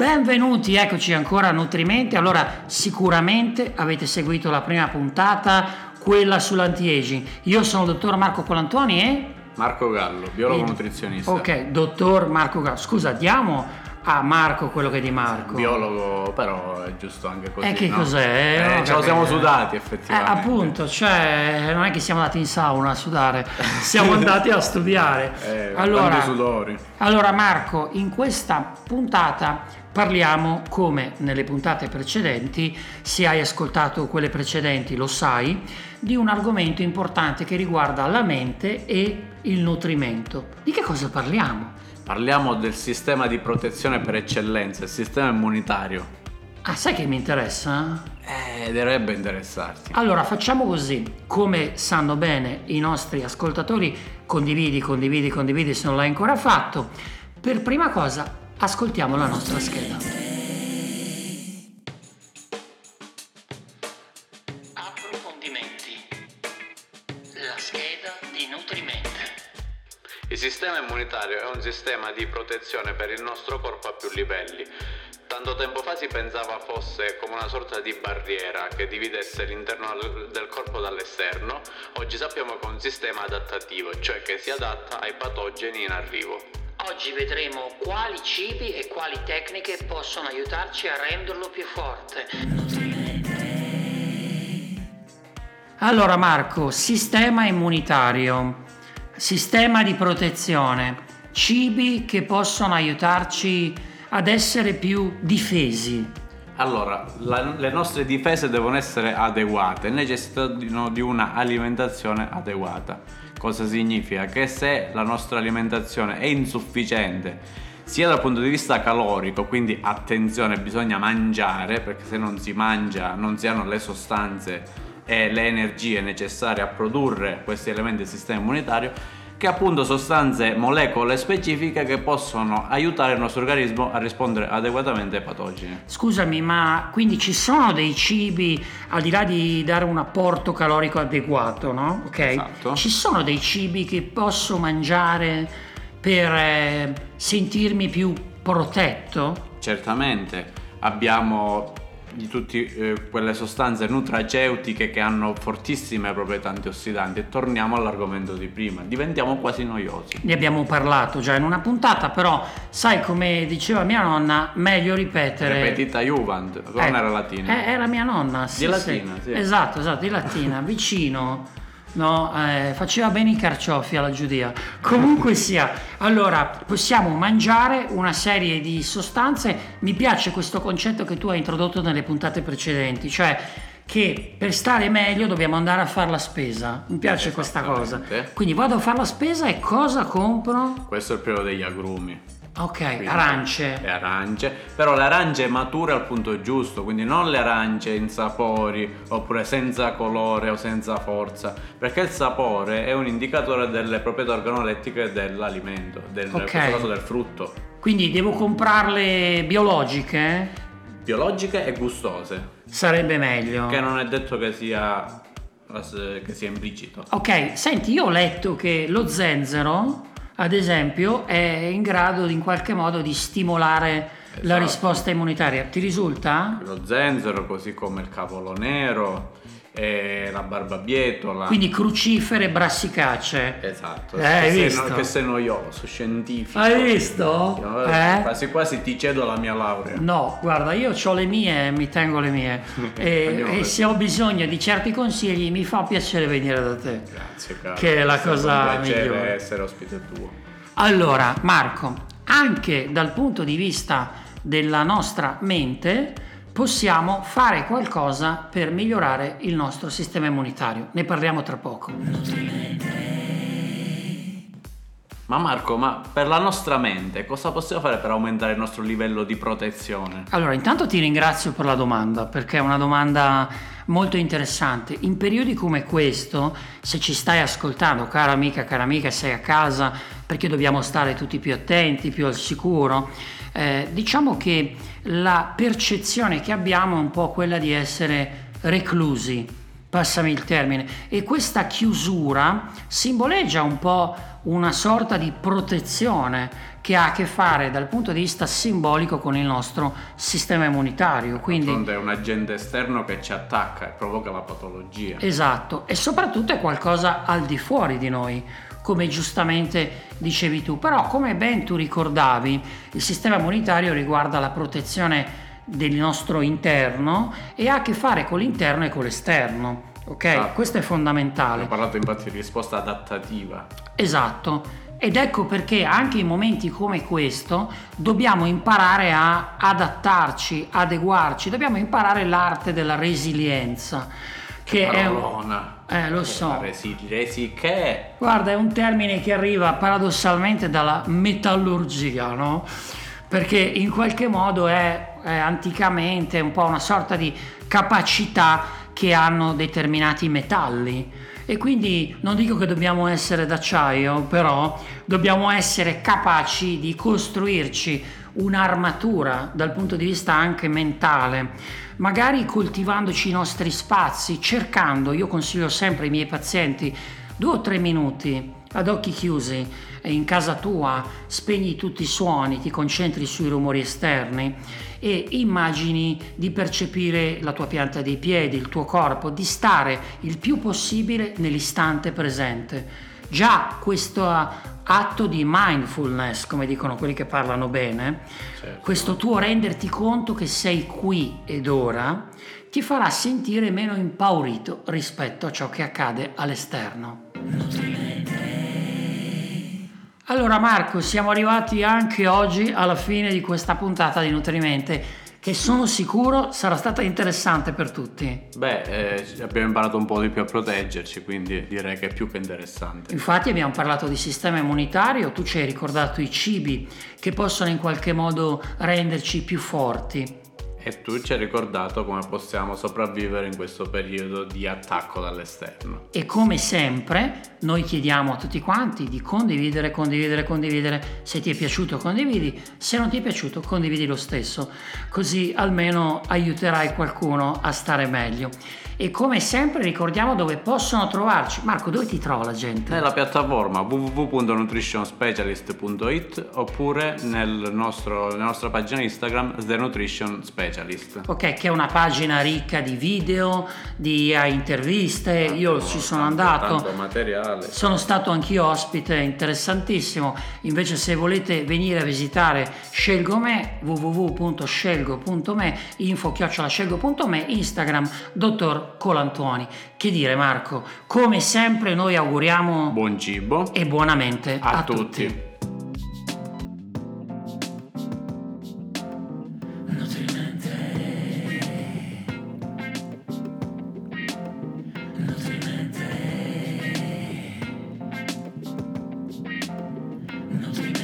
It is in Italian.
Benvenuti, eccoci ancora a Nutrimenti. Allora, sicuramente avete seguito la prima puntata, quella sull'anti-aging. Io sono il dottor Marco Colantoni e... Marco Gallo, biologo e- nutrizionista. Ok, dottor Marco Gallo. Scusa, diamo a Marco quello che è di Marco. Biologo, però è giusto anche così. Eh, che no? cos'è? Eh, Non ce lo siamo sudati Eh, effettivamente. appunto, cioè, non è che siamo andati in sauna a sudare, siamo andati a studiare. Eh, allora, sudori. allora, Marco, in questa puntata parliamo, come nelle puntate precedenti, se hai ascoltato quelle precedenti lo sai, di un argomento importante che riguarda la mente e il nutrimento. Di che cosa parliamo? Parliamo del sistema di protezione per eccellenza, il sistema immunitario. Ah, sai che mi interessa? Eh, dovrebbe interessarti. Allora facciamo così, come sanno bene i nostri ascoltatori, condividi, condividi, condividi se non l'hai ancora fatto. Per prima cosa ascoltiamo la nostra scheda. Sistema immunitario è un sistema di protezione per il nostro corpo a più livelli. Tanto tempo fa si pensava fosse come una sorta di barriera che dividesse l'interno del corpo dall'esterno. Oggi sappiamo che è un sistema adattativo, cioè che si adatta ai patogeni in arrivo. Oggi vedremo quali cibi e quali tecniche possono aiutarci a renderlo più forte. Allora Marco, sistema immunitario, sistema di protezione, cibi che possono aiutarci ad essere più difesi. Allora, la- le nostre difese devono essere adeguate, necessitano di una alimentazione adeguata. Cosa significa? Che se la nostra alimentazione è insufficiente, sia dal punto di vista calorico, quindi attenzione, bisogna mangiare, perché se non si mangia non si hanno le sostanze e le energie necessarie a produrre questi elementi del sistema immunitario, che appunto sostanze, molecole specifiche che possono aiutare il nostro organismo a rispondere adeguatamente ai patogeni. Scusami, ma quindi ci sono dei cibi, al di là di dare un apporto calorico adeguato, no? Ok? Esatto. Ci sono dei cibi che posso mangiare per eh, sentirmi più protetto? Certamente abbiamo di tutte quelle sostanze nutraceutiche che hanno fortissime proprietà antiossidanti e torniamo all'argomento di prima, diventiamo quasi noiosi. Ne abbiamo parlato già in una puntata, però sai come diceva mia nonna, meglio ripetere. Repetita Juvent, non Ecco, era latina. eh, era mia nonna, sì, Di sì. latina, sì. Esatto, esatto, di latina, vicino. No, eh, faceva bene i carciofi alla giudia. Comunque sia, allora possiamo mangiare una serie di sostanze. Mi piace questo concetto che tu hai introdotto nelle puntate precedenti, cioè che per stare meglio dobbiamo andare a fare la spesa. Mi piace questa cosa. Quindi vado a fare la spesa e cosa compro? Questo è il periodo degli agrumi. Ok, Quindi arance. Le arance, però le arance mature al punto giusto, quindi non le arance in sapori oppure senza colore o senza forza, perché il sapore è un indicatore delle proprietà organolettiche dell'alimento, del, in Ok. questo caso del frutto, Quindi devo comprarle biologiche? biologiche e gustose, Sarebbe meglio. che non è detto che sia, che sia implicito. Ok, senti, io ho letto che lo zenzero, ad esempio, è in grado di, in qualche modo di stimolare la Esatto. risposta immunitaria. Ti risulta? Lo zenzero, così come il cavolo nero, e la barbabietola. Quindi crucifere e brassicacee. Esatto, Eh, che, hai sei, visto? che sei noioso, scientifico. Hai visto? No, Eh? Quasi quasi ti cedo la mia laurea. No, guarda, io ho le mie mi tengo le mie. e, e se ho bisogno di certi consigli mi fa piacere venire da te. Grazie, caro. Che è la stato cosa un piacere migliore. essere ospite tuo. Allora, Marco, anche dal punto di vista della nostra mente possiamo fare qualcosa per migliorare il nostro sistema immunitario. Ne parliamo tra poco. Ma Marco, ma per la nostra mente cosa possiamo fare per aumentare il nostro livello di protezione? Allora, intanto ti ringrazio per la domanda, perché è una domanda molto interessante. In periodi come questo, se ci stai ascoltando, cara amica, cara amica, sei a casa, perché dobbiamo stare tutti più attenti, più al sicuro, eh, diciamo che la percezione che abbiamo è un po' quella di essere reclusi, passami il termine. E questa chiusura simboleggia un po' una sorta di protezione che ha a che fare dal punto di vista simbolico con il nostro sistema immunitario. Quindi è un agente esterno che ci attacca e provoca la patologia. Esatto, e soprattutto è qualcosa al di fuori di noi, come giustamente dicevi tu. Però come ben tu ricordavi, il sistema immunitario riguarda la protezione del nostro interno e ha a che fare con l'interno e con l'esterno. Ok? Ah, Questo è fondamentale. Ho parlato infatti di risposta adattativa. Esatto. Ed ecco perché anche in momenti come questo dobbiamo imparare a adattarci, adeguarci, dobbiamo imparare l'arte della resilienza. Che Parolona. è Eh, lo so. Resi, resi che? Guarda, è un termine che arriva paradossalmente dalla metallurgia, no? Perché in qualche modo è, è anticamente un po' una sorta di capacità che hanno determinati metalli e quindi non dico che dobbiamo essere d'acciaio, però dobbiamo essere capaci di costruirci un'armatura dal punto di vista anche mentale, magari coltivandoci i nostri spazi, cercando, io consiglio sempre ai miei pazienti, due o tre minuti ad occhi chiusi in casa tua, spegni tutti i suoni, ti concentri sui rumori esterni e immagini di percepire la tua pianta dei piedi, il tuo corpo, di stare il più possibile nell'istante presente. Già questo atto di mindfulness, come dicono quelli che parlano bene, certo. questo tuo renderti conto che sei qui ed ora, ti farà sentire meno impaurito rispetto a ciò che accade all'esterno. Allora Marco, siamo arrivati anche oggi alla fine di questa puntata di Nutrimente che sono sicuro sarà stata interessante per tutti. Beh, eh, abbiamo imparato un po' di più a proteggerci, quindi direi che è più che interessante. Infatti abbiamo parlato di sistema immunitario, tu ci hai ricordato i cibi che possono in qualche modo renderci più forti. E tu ci hai ricordato come possiamo sopravvivere in questo periodo di attacco dall'esterno. E come sempre noi chiediamo a tutti quanti di condividere, condividere, condividere. Se ti è piaciuto condividi, se non ti è piaciuto condividi lo stesso, così almeno aiuterai qualcuno a stare meglio. E come sempre ricordiamo dove possono trovarci. Marco, dove ti trova la gente? Nella piattaforma www.nutritionspecialist.it oppure nel nostro, nella nostra pagina Instagram The Nutrition Specialist. Ok, che è una pagina ricca di video, di uh, interviste. Tanto, Io ci sono tanto, andato. Tanto materiale. Sono stato anch'io ospite, interessantissimo. Invece se volete venire a visitare Scelgo Me, www.scelgo.me, info-scelgo.me, Instagram, dottor Roberto Colantoni. Che dire Marco, come sempre noi auguriamo buon cibo e buonamente a, a tutti. tutti. Nothing.